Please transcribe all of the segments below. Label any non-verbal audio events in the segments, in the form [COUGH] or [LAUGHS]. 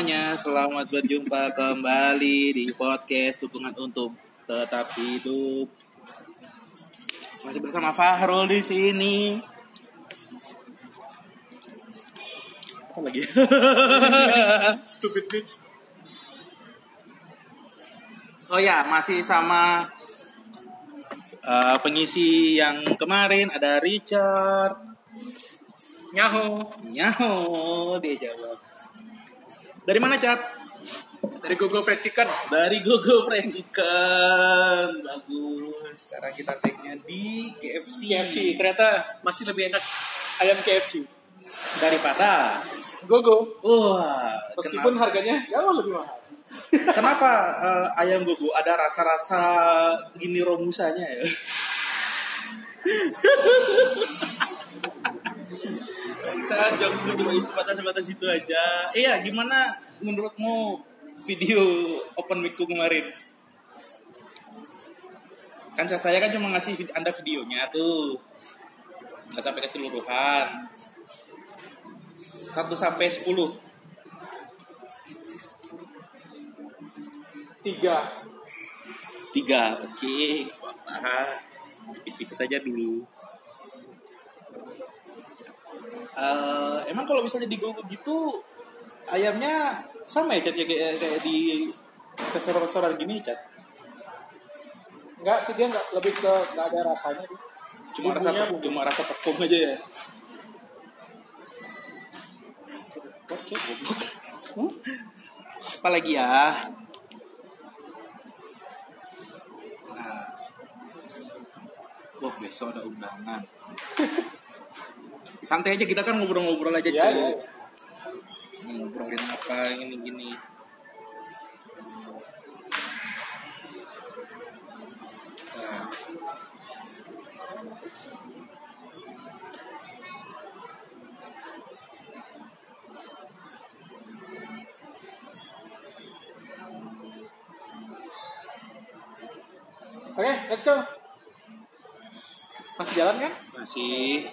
Semuanya, selamat berjumpa kembali di podcast Dukungan untuk Tetap Hidup. Masih bersama Fahrul di sini. Apa lagi? [LAUGHS] Stupid bitch. oh ya, masih sama eh, pengisi yang kemarin ada Richard. Nyaho. Nyaho, dia jawab. Dari mana, Cat? Dari Google Fried Chicken. Dari Google Fried Chicken. Bagus. Sekarang kita tag-nya di KFC. KFC. Ternyata masih lebih enak ayam KFC. Daripada Gogo. Wah, Meskipun kenapa, harganya jauh lebih mahal. kenapa eh, ayam gogo ada rasa-rasa gini romusanya ya? [LAUGHS] Saya jokes gue cuma sebatas-sebatas itu aja. Iya, gimana menurutmu video open mic kemarin? Kan saya kan cuma ngasih vid- anda videonya tuh. Nggak sampai keseluruhan. 1 sampai 10. Tiga. Tiga, oke, apa-apa. Tipis-tipis saja dulu. Eh, emang kalau misalnya di Gogo gitu, ayamnya sama ya Cat ya kayak, kayak di restoran-restoran gini Cat? Enggak sih dia enggak lebih ke enggak ada rasanya. Cuma rasa Bumbunya te- bumbu. cuma rasa tepung aja ya. Oke. Hmm? Apa lagi ya? Nah. Wah, besok ada undangan. [LAUGHS] Santai aja kita kan ngobrol-ngobrol aja cuy. iya. Ngobrolin apa gini-gini. Nah. Oke, let's go. Masih jalan kan? Masih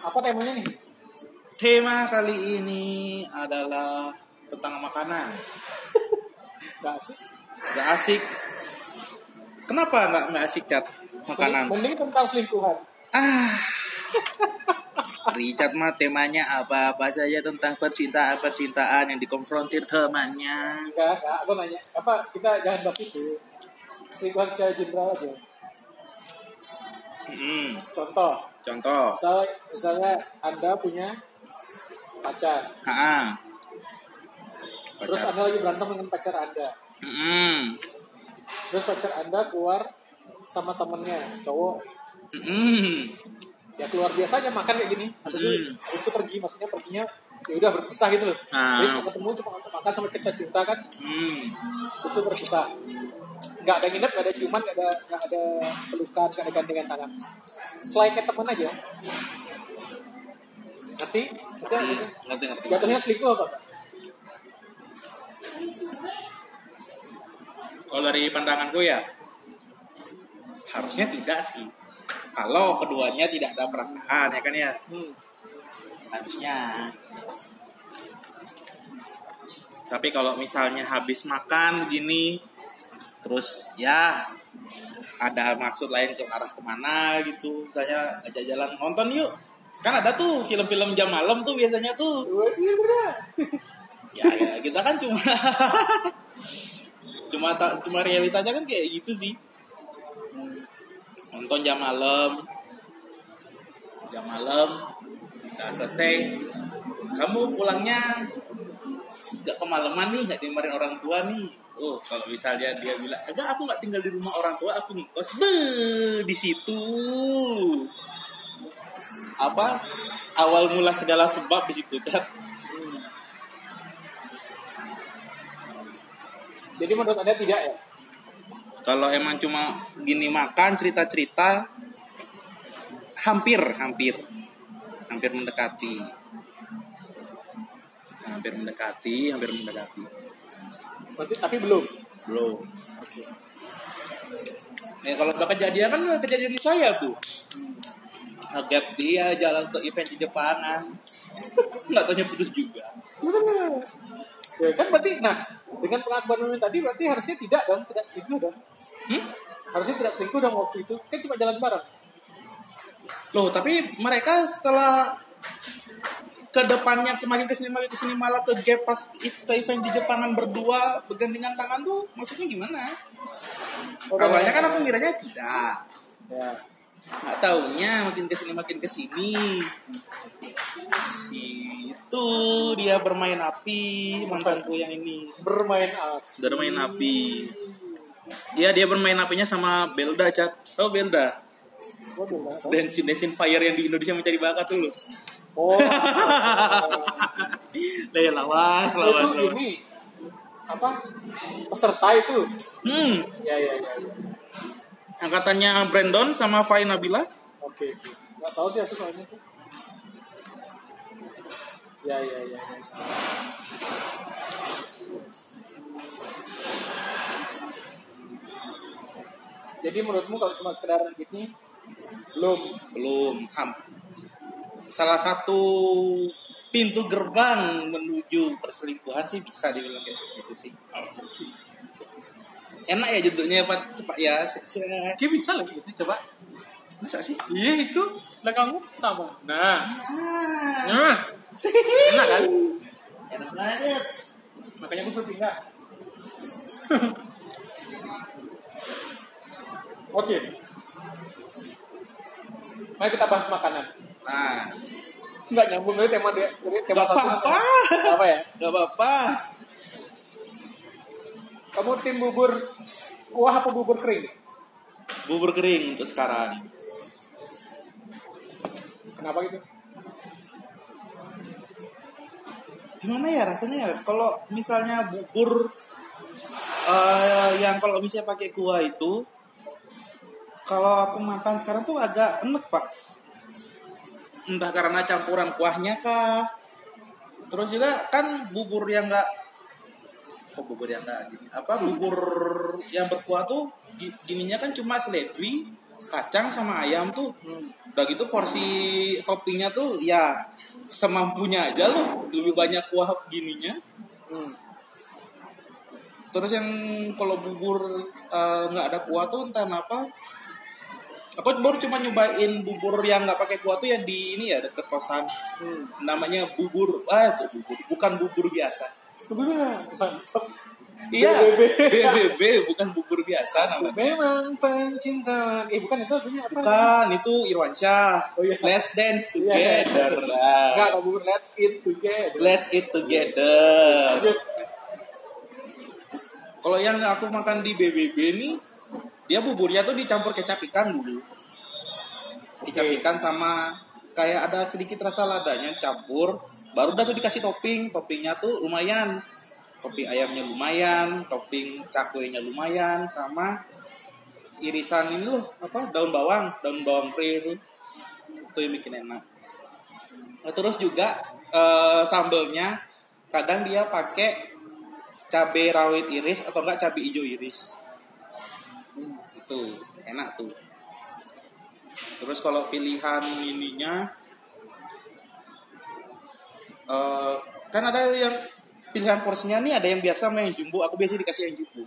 Apa temanya nih? tema kali ini adalah tentang makanan. [LAUGHS] Enggak sih. Gak asik. Kenapa nggak nggak asik cat makanan? Mending tentang selingkuhan. Ah. [LAUGHS] Richard mah temanya apa-apa saja tentang percintaan percintaan yang dikonfrontir temannya. Enggak, enggak. Aku nanya. Apa kita jangan bahas itu. Selingkuhan secara general aja. Hmm, Contoh. Contoh, Misalnya, misalnya Anda punya pacar. Terus pacar. Anda lagi berantem dengan pacar Anda. Hmm, Terus pacar Anda keluar sama temennya, cowok. hmm, Ya keluar biasa aja makan kayak gini. Habis itu, Hmm. habis itu pergi, maksudnya perginya ya udah berpisah gitu loh. Ah. Jadi ketemu cuma makan sama cerita cinta kan, hmm. terus itu berpisah. Nggak ada nginep, nggak ada ciuman, nggak ada nggak ada pelukan, nggak ada gandengan tangan. Selain kayak temen aja. Ngerti? Ngerti? Ngerti? ngerti ngerti. Jatuhnya selingkuh apa? Kalau dari pandanganku ya harusnya tidak sih. Kalau keduanya tidak ada perasaan ya kan ya Hmm. harusnya. Tapi kalau misalnya habis makan gini, terus ya ada maksud lain ke arah ke mana gitu, misalnya ajak jalan nonton yuk. Kan ada tuh film-film jam malam tuh biasanya tuh. Ya, ya kita kan cuma [LAUGHS] cuma cuma realitanya kan kayak gitu sih. Nonton jam malam, jam malam, udah selesai. Kamu pulangnya nggak kemalaman nih, nggak dimarahin orang tua nih. Oh, kalau misalnya dia bilang, enggak aku nggak tinggal di rumah orang tua, aku ngekos. Be, di situ. Apa? Awal mula segala sebab di situ kan. Jadi menurut Anda tidak ya? Kalau emang cuma gini makan cerita-cerita hampir hampir hampir mendekati hampir mendekati hampir mendekati Berarti tapi belum. belum Nih kalau udah kejadian kan udah kejadian di saya tuh. Ngegap dia jalan ke event di Jepangan. [LAUGHS] Nggak taunya putus juga. Ya kan berarti nah dengan pengakuan Mimin tadi berarti harusnya tidak dong, tidak selingkuh dong. Hmm? Harusnya tidak selingkuh dong waktu itu. Kan cuma jalan bareng. Loh, tapi mereka setelah ke depannya makin ke sini makin ke sini malah ke gap pas if, ke event di Jepangan berdua bergandengan tangan tuh maksudnya gimana? Oh, Awalnya kan aku ngiranya tidak. Ya. Nggak taunya makin ke sini makin ke sini si itu dia bermain api mantanku yang ini Bermain api. bermain api Iya dia bermain apinya sama Belda cat oh Belda. Dancing Dancing Fire yang di Indonesia mencari bakat tuh loh Oh. [LAUGHS] Lah lawas itu lawas. lawas ini apa peserta itu? Hmm. Ya ya ya, ya. angkatannya Brandon sama Fai Nabila. Oke oke. Nggak tahu sih aku soalnya tuh ya ya ya, ya. jadi menurutmu kalau cuma sekedar gini belum? Belum ham salah satu pintu gerbang menuju perselingkuhan sih bisa dibilang kayak gitu sih. Enak ya judulnya pak. Cepat ya Oke bisa lagi gitu coba. Masa sih. Iya itu lah kamu sama. Nah. Ah, nah. Enak kan? Enak banget. Makanya aku suruh pindah. [LAUGHS] Oke. Mari kita bahas makanan nah. Nggak nyambung dari tema dia. Tema Gak apa-apa. apa ya? Nggak apa-apa. Kamu tim bubur kuah apa bubur kering? Bubur kering untuk sekarang. Kenapa gitu? Gimana ya rasanya ya? Kalau misalnya bubur eh, yang kalau misalnya pakai kuah itu kalau aku makan sekarang tuh agak enek pak entah karena campuran kuahnya kah. Terus juga kan bubur yang enggak kok bubur yang enggak gini? Apa bubur yang berkuah tuh gi- gininya kan cuma seledri kacang sama ayam tuh. Udah gitu porsi toppingnya tuh ya semampunya aja loh lebih banyak kuah gininya. Terus yang kalau bubur eh, nggak ada kuah tuh entah kenapa aku baru cuma nyobain bubur yang nggak pakai kuah tuh yang di ini ya deket kosan Hmm. namanya bubur ah kok bubur bukan bubur biasa mantap. iya BBB. BBB bukan bubur biasa namanya Memang pencinta. Eh bukan itu apa? bukan itu Irwansyah Oh, iya. let's dance Iya, iya. together Enggak, lah kalau bubur let's eat together. let's eat together. Kalau yang aku makan di BBB nih, dia buburnya tuh dicampur kecap ikan dulu. Oke. ikan sama kayak ada sedikit rasa ladanya campur, baru dah tuh dikasih topping. Toppingnya tuh lumayan. Topping ayamnya lumayan, topping cakwenya lumayan, sama irisan ini loh, apa daun bawang, daun bawang pre itu. Itu yang bikin enak. Nah, terus juga eh, sambelnya kadang dia pakai cabai rawit iris atau enggak cabai hijau iris itu enak tuh terus kalau pilihan ininya eh, kan ada yang pilihan porsinya nih ada yang biasa sama yang jumbo aku biasa dikasih yang jumbo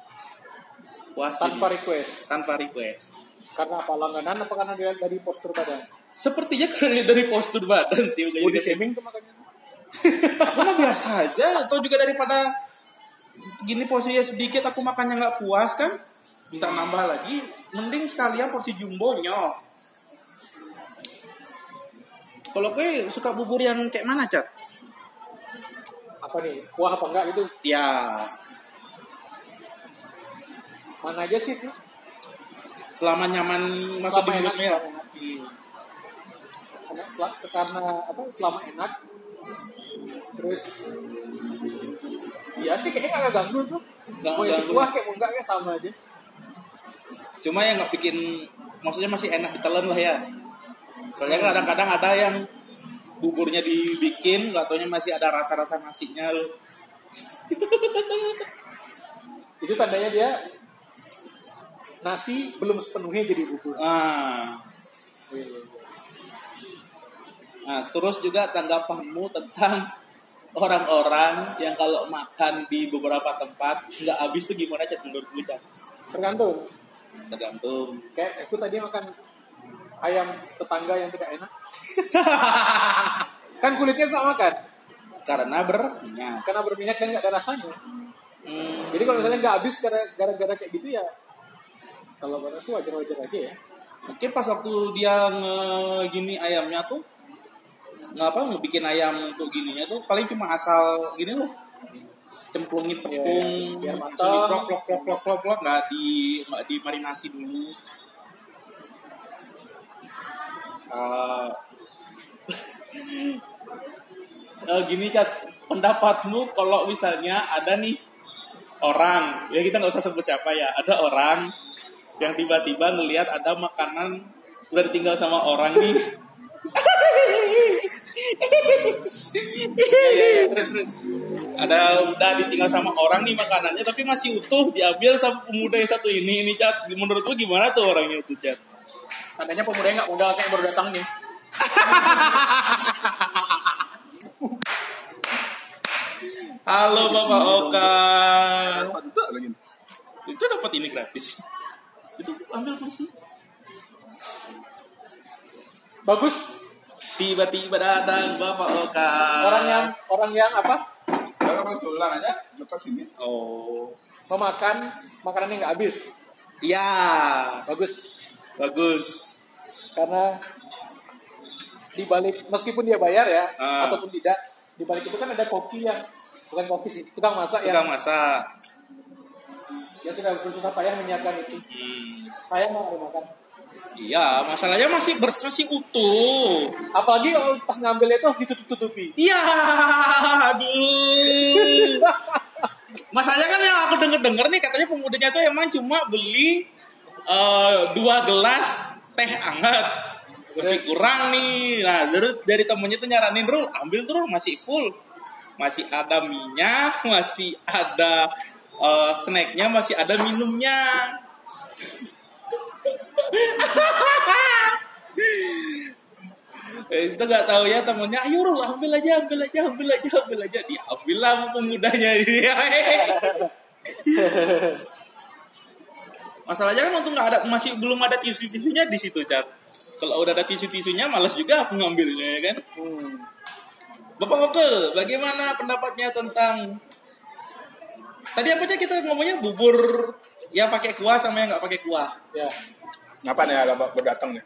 puas Tanpa jadi. request. tanpa request Karena apa? Langganan apa karena dia dari postur badan? sepertinya karena dari postur badan sih udah Body dikasih shaming tuh makanya. [LAUGHS] aku mah biasa aja atau juga daripada gini porsinya sedikit aku makannya nggak puas kan minta nambah lagi mending sekalian porsi jumbo nyoh kalau gue suka bubur yang kayak mana cat Apa nih? Kuah apa enggak gitu? ya Mana aja sih itu? selama nyaman masuk Selama di mulutnya ya. Karena, karena apa? Selama enak. Terus Iya sih kayaknya nggak ganggu tuh. Nggak Mau isi kuah kayak mau enggak kayak sama aja. cuma yang nggak bikin maksudnya masih enak ditelan lah ya soalnya kadang-kadang ada yang buburnya dibikin nggak taunya masih ada rasa-rasa nasinya loh [LAUGHS] Itu tandanya dia nasi belum sepenuhnya jadi bubur. ah Nah, terus juga tanggapanmu tentang orang-orang yang kalau makan di beberapa tempat nggak habis tuh gimana cat menurut lu cat Tergantung. tergantung Kayak aku tadi makan ayam tetangga yang tidak enak. kan kulitnya nggak makan? Karena berminyak. Karena berminyak dan nggak ada rasanya. hmm, Jadi kalau misalnya nggak habis gara- gara-gara kayak gitu ya kalau menurut aku wajar-wajar aja ya. mungkin pas waktu dia nge gini ayamnya tuh ngapa ngebikin ayam untuk gininya tuh paling cuma asal gini loh cemplungin tepung biar langsung plok plok plok plok plok nggak di nggak dimarinasi dulu [LAUGHS] Eh, gini cat pendapatmu kalau misalnya ada nih orang ya kita nggak usah sebut siapa ya ada orang yang tiba-tiba ngelihat ada makanan udah ditinggal sama orang nih. Terus terus. ada udah ditinggal sama orang nih makanannya tapi masih utuh diambil sama pemuda yang satu ini. Ini cat menurut lu gimana tuh orangnya tuh cat Tandanya pemudanya nggak modal kayak baru datang nih. [LAUGHS] halo bapak Oka itu dapat ini gratis itu ambil kursi Bagus. tiba-tiba datang bapak Oka Orang yang orang yang apa? Kita kebetulan aja dekat sini. oh Memakan makanan yang nggak habis. iya Bagus. Bagus. Karena di balik meskipun dia bayar ya Ah. ataupun tidak di balik itu kan ada koki yang bukan koki sih tukang masak tukang yang masak. Yang sudah bersusah payah menyiapkan itu. Hmm. saya mau makan. Iya masalahnya masih bers masih utuh. Apalagi kalau pas ngambil itu harus ditutup-tutupi. Iya, aduh. [LAUGHS] Masalahnya kan yang aku denger-denger nih katanya pemudanya tuh emang cuma beli eh, dua gelas teh hangat. Masih kurang nih. Nah, dari, dari temennya tuh nyaranin Rul, ambil tuh masih full. Masih ada minyak, [LAUGHS] masih ada eh, snacknya, masih ada minumnya. [LAUGHS] Eh, itu nggak tahu ya temennya ayo Rul ambil aja ambil aja ambil aja ambil aja diambil lah pemudanya [LAUGHS] masalahnya kan untuk nggak ada masih belum ada tisu tisunya di situ cat kalau udah ada tisu tisunya malas juga aku ngambilnya ya kan hmm. bapak oke bagaimana pendapatnya tentang tadi apa aja kita ngomongnya bubur yang pakai kuah sama yang nggak pakai kuah ya Ngapa nih agak baru datang nih?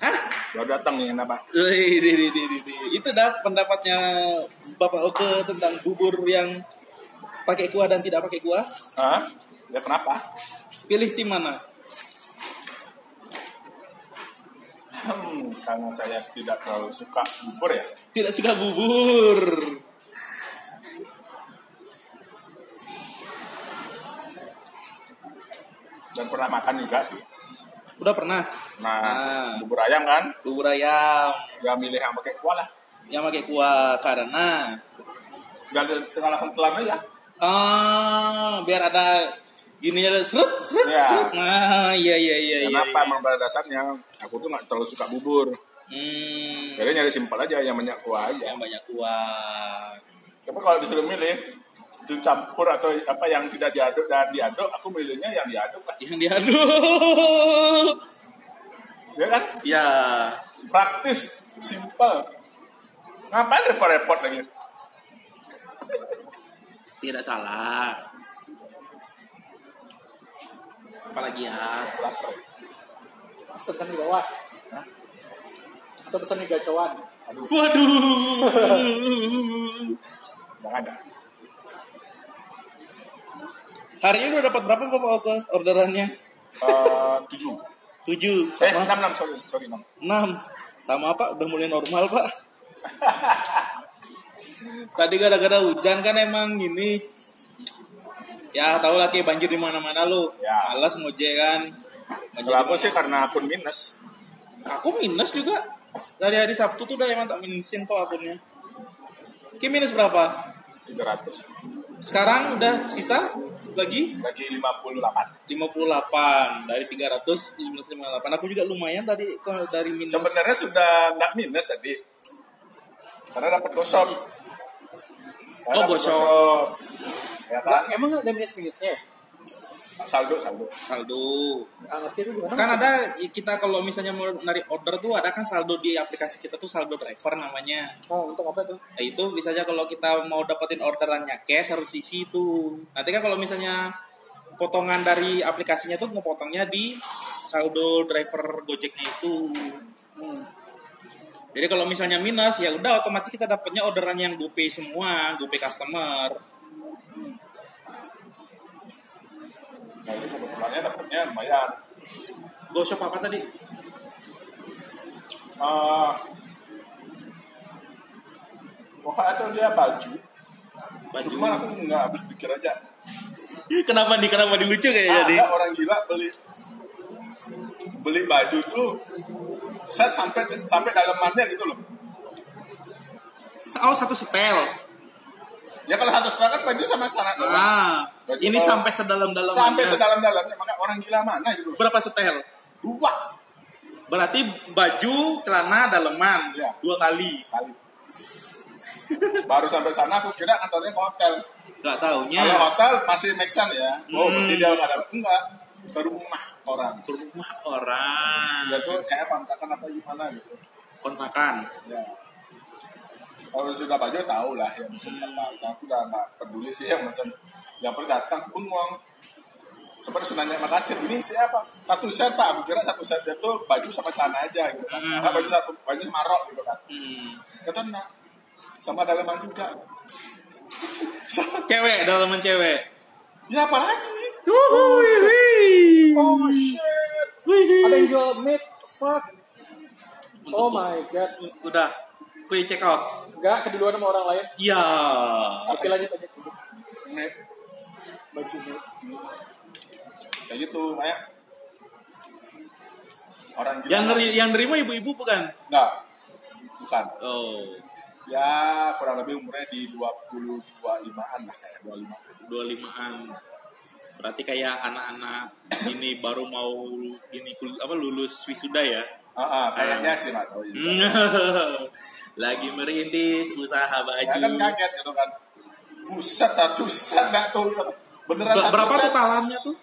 Hah? Baru datang nih kenapa? Wih, di, di, di, di, di. Itu dah pendapatnya Bapak Oke tentang bubur yang pakai kuah dan tidak pakai kuah. Hah? Ya kenapa? Pilih tim mana? Hmm, karena saya tidak terlalu suka bubur ya. Tidak suka bubur. Dan pernah makan juga sih. Udah pernah? Nah, Nah. bubur ayam kan, Bubur ayam ya milih yang pakai kuah lah. yang pakai kuah karena Gak ada tinggal langsung telan aja. ah biar ada gininya ada seret seret Ya. seret. Nah, iya iya iya. Kenapa iya. emang pada dasarnya aku tuh gak terlalu suka bubur. Hmm, Jadi nyari simpel aja yang banyak kuah aja. yang banyak kuah. Tapi kalau disuruh milih itu campur atau apa yang tidak diaduk dan diaduk, aku milihnya yang diaduk lah. Yang diaduk. [LAUGHS] Ya kan? Ya, Praktis, simpel. Ngapain repot-repot lagi? tidak salah. Apalagi ya? Pesan di bawah Hah? atau pesan di gacoan Waduh. [LAUGHS] Jangan ada. Hari ini udah dapat berapa Bapak Oke orderannya? Eh, tujuh. Tujuh Eh, sama enam, enam, sorry, sorry, enam. enam. Sama Pak udah mulai normal Pak. [LAUGHS] Tadi gara-gara hujan kan emang gini. Ya tahu lah kayak banjir di mana-mana lo. Ya. Malas ngojek kan. Banjir aku sih karena akun minus. Aku minus juga. Dari hari Sabtu tuh udah emang tak minusin kok akunnya. Ki minus berapa? 300. Sekarang udah sisa lagi Lagi 58. 58 dari 300 minus 58. Aku juga lumayan tadi kalau dari minus. Sebenarnya sudah nggak minus tadi. Karena dapat gosok. Oh, gosok. Ya kan? emang nggak ada minus minusnya Saldo, saldo. saldo ngerti gimana kan ada kita kalau misalnya mau narik order tuh ada kan saldo di aplikasi kita tuh saldo driver namanya oh untuk apa tuh Nah, itu bisa aja kalau kita mau dapetin orderannya cash harus isi itu. Nanti kan kalau misalnya potongan dari aplikasinya tuh ngepotongnya di saldo driver Gojeknya itu. hmm. Jadi kalau misalnya minus ya udah otomatis kita dapatnya orderan yang GoPay semua, GoPay customer. Nah itu kebetulannya dapatnya lumayan. Gosok apa tadi? Uh, pokoknya ada dia baju. Baju. Cuman aku nggak habis pikir aja. [LAUGHS] Kenapa nih? Kenapa di lucu kayak jadi? Ada orang gila beli beli baju tuh set sampai sampai dalamannya gitu loh. Oh satu setel. Ya kalau satu setel kan baju sama celana doang. Ah, Baju ini kalau- sampai sedalam-dalamnya. Sampai sedalam-dalamnya maka orang gila mana gitu. Berapa setel? Dua Berarti baju, celana, daleman Iya. dua kali. kali. Baru sampai sana aku kira kantornya ke hotel. Gak taunya. Kalau hotel masih make sense ya. Oh, Hmm. berarti dia ada enggak ke rumah orang. ke rumah orang Ya tuh kayak kontrakan apa gimana gitu. kontrakan Ya. Kalau sudah baju tahu lah ya misalnya siapa. Aku udah nggak peduli sih yang pesan. Yang pernah datang bengong. Seperti sunanya makasih. Ini siapa? Satu set pak. Aku kira satu set itu baju sama celana aja gitu kan. Hmm. Ah, baju satu baju sama rok gitu kan. hmm. Kata enggak. Sama dalaman juga. [LAUGHS] cewek dalaman cewek ya apa lagi? Wih. oh shit ada yang jual meat fuck oh my god udah quick check out enggak keduluan sama orang lain iya oke lanjut Nih, baju kayak gitu kayak orang yang neri yang nerima ibu-ibu bukan Enggak. Bukan. oh Ya kurang lebih umurnya di 20 25-an lah kayak 25. dua limaan berarti kayak anak-anak ini baru mau ini apa lulus wisuda ya Ah, ah, kayaknya sih nggak tahu juga. lagi merintis usaha Ya baju kan kaget gitu kan. Buset satu set nggak tuh. Beneran Ber- satu berapa set totalannya tuh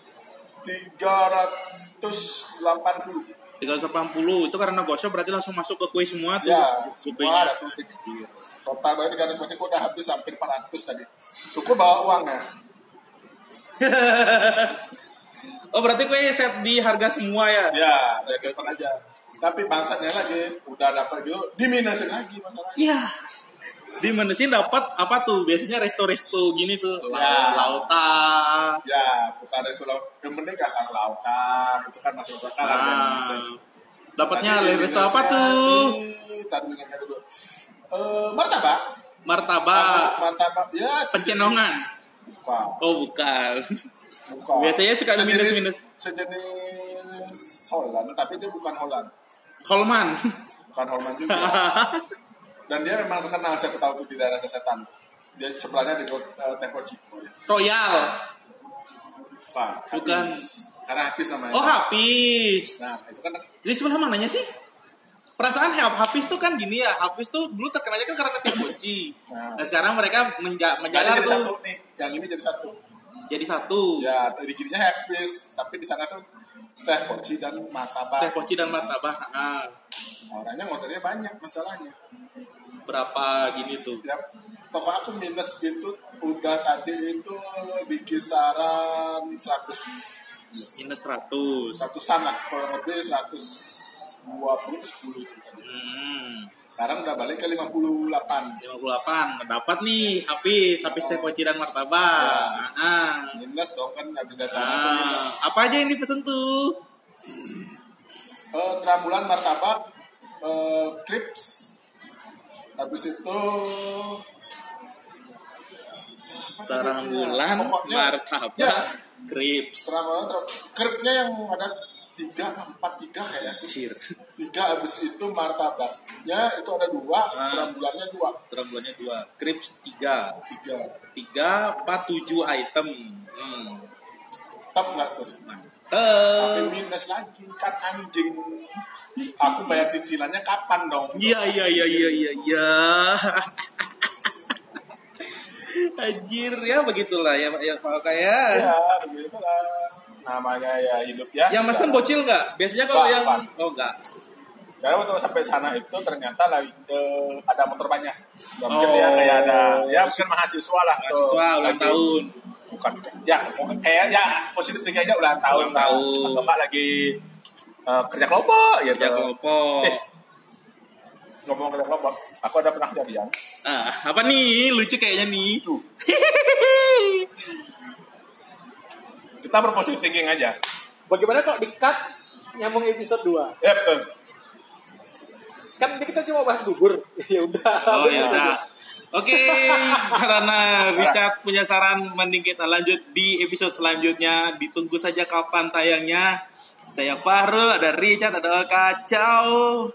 380. 380 itu karena gosok berarti langsung masuk ke kue semua tuh Ya, semua ada tuh. Total berarti garis berarti udah habis hampir 400 tadi. Syukur bawa uangnya. [LAUGHS] oh berarti kue set di harga semua ya Ya, udah cepet aja. Tapi bangsatnya lagi udah dapat gitu, diminusin lagi masalahnya. Iya. Di Menesin dapat apa tuh? Biasanya resto-resto gini tuh. Ya. Lauta. Ya, bukan restoran yang penting gak kan lautan, itu kan masuk akal harga Ah. Indonesia. Dapatnya resto apa tuh? di- Tadi ingatkan dulu. Eh, martabak. Martabak. Martabak. Ya, Pencenongan. Bukan. Oh bukan. bukan. Biasanya suka Sejenis- minus-minus. Sejenis Holland, tapi dia bukan Holland. Holman. Bukan Holland juga. [LAUGHS] Dan dia memang terkenal, saya tahu di daerah Sesetan. Dia sebelahnya di uh, Tempo Cipo. Ya. Royal. Bukan. Karena habis namanya. Oh Hafiz. Nah, itu kan Di sebelah mananya sih? Perasaan Hafiz tuh kan gini ya. Hafiz tuh dulu terkenalnya kan karena tim kunci. Nah. Nah sekarang mereka menja Jadi menjalar jadi satu nih, yang ini jadi satu. jadi satu. Ya, di gininya habis, tapi di sana tuh teh poci dan martabak. Teh poci dan martabak. Ah. Orangnya ordernya banyak masalahnya. Berapa gini tuh? Ya, toko aku minus itu udah tadi itu di kisaran 100 Minus 100. ratusan lah kurang lebih 120 10 itu tadi. Hmm. Sekarang udah balik ke 58. 58 dapat nih habis habis teh poci dan martabak. Ah. Minus dong kan habis dari sana. Ah. apa aja yang dipesen tuh? Eh, terambulan martabak, eh, crips, habis itu Terang bulan, martabak, Ya, crips. terambulan, ter- kripnya yang ada tiga, empat tiga kayak Cir. tiga habis itu martabaknya itu ada dua, Ah. terambulannya dua, Terang bulannya dua, crips tiga, tiga. tiga, empat, tujuh item. Hmm. Top nggak tuh? Tapi Mantep. minus lagi kan anjing. Aku bayar cicilannya kapan dong? Iya iya iya iya iya iya. Anjir, ya begitulah ya Pak ya Pak Oka ya. ya begitu lah namanya ya hidup ya Yang mesen bocil nggak? Biasanya kalau yang oh enggak. Karena waktu sampai sana itu ternyata lagi eh, ada motor banyak. Ya, mungkin Oh. ya kayak ada ya mungkin mahasiswa lah. Mahasiswa ulang tahun. Bukan ya kayak ya positif tinggi aja ulang tahun. Ulang tahun. Atau enggak lagi eh, kerja kelompok ya Kerja kelompok. Eh. Ngomong kerja kelompok, aku ada pernah kejadian. Ah, apa nih? Lucu kayaknya nih. Itu kita berpositif thinking aja. Bagaimana kalau di-cut nyambung episode 2? Ya betul. Kan kita cuma bahas bubur. [LAUGHS] ya udah. Oh ya udah. Oke, [LAUGHS] karena Richard punya saran, mending kita lanjut di episode selanjutnya. Ditunggu saja kapan tayangnya. Saya Fahrul, ada Richard, ada Oka. Ciao.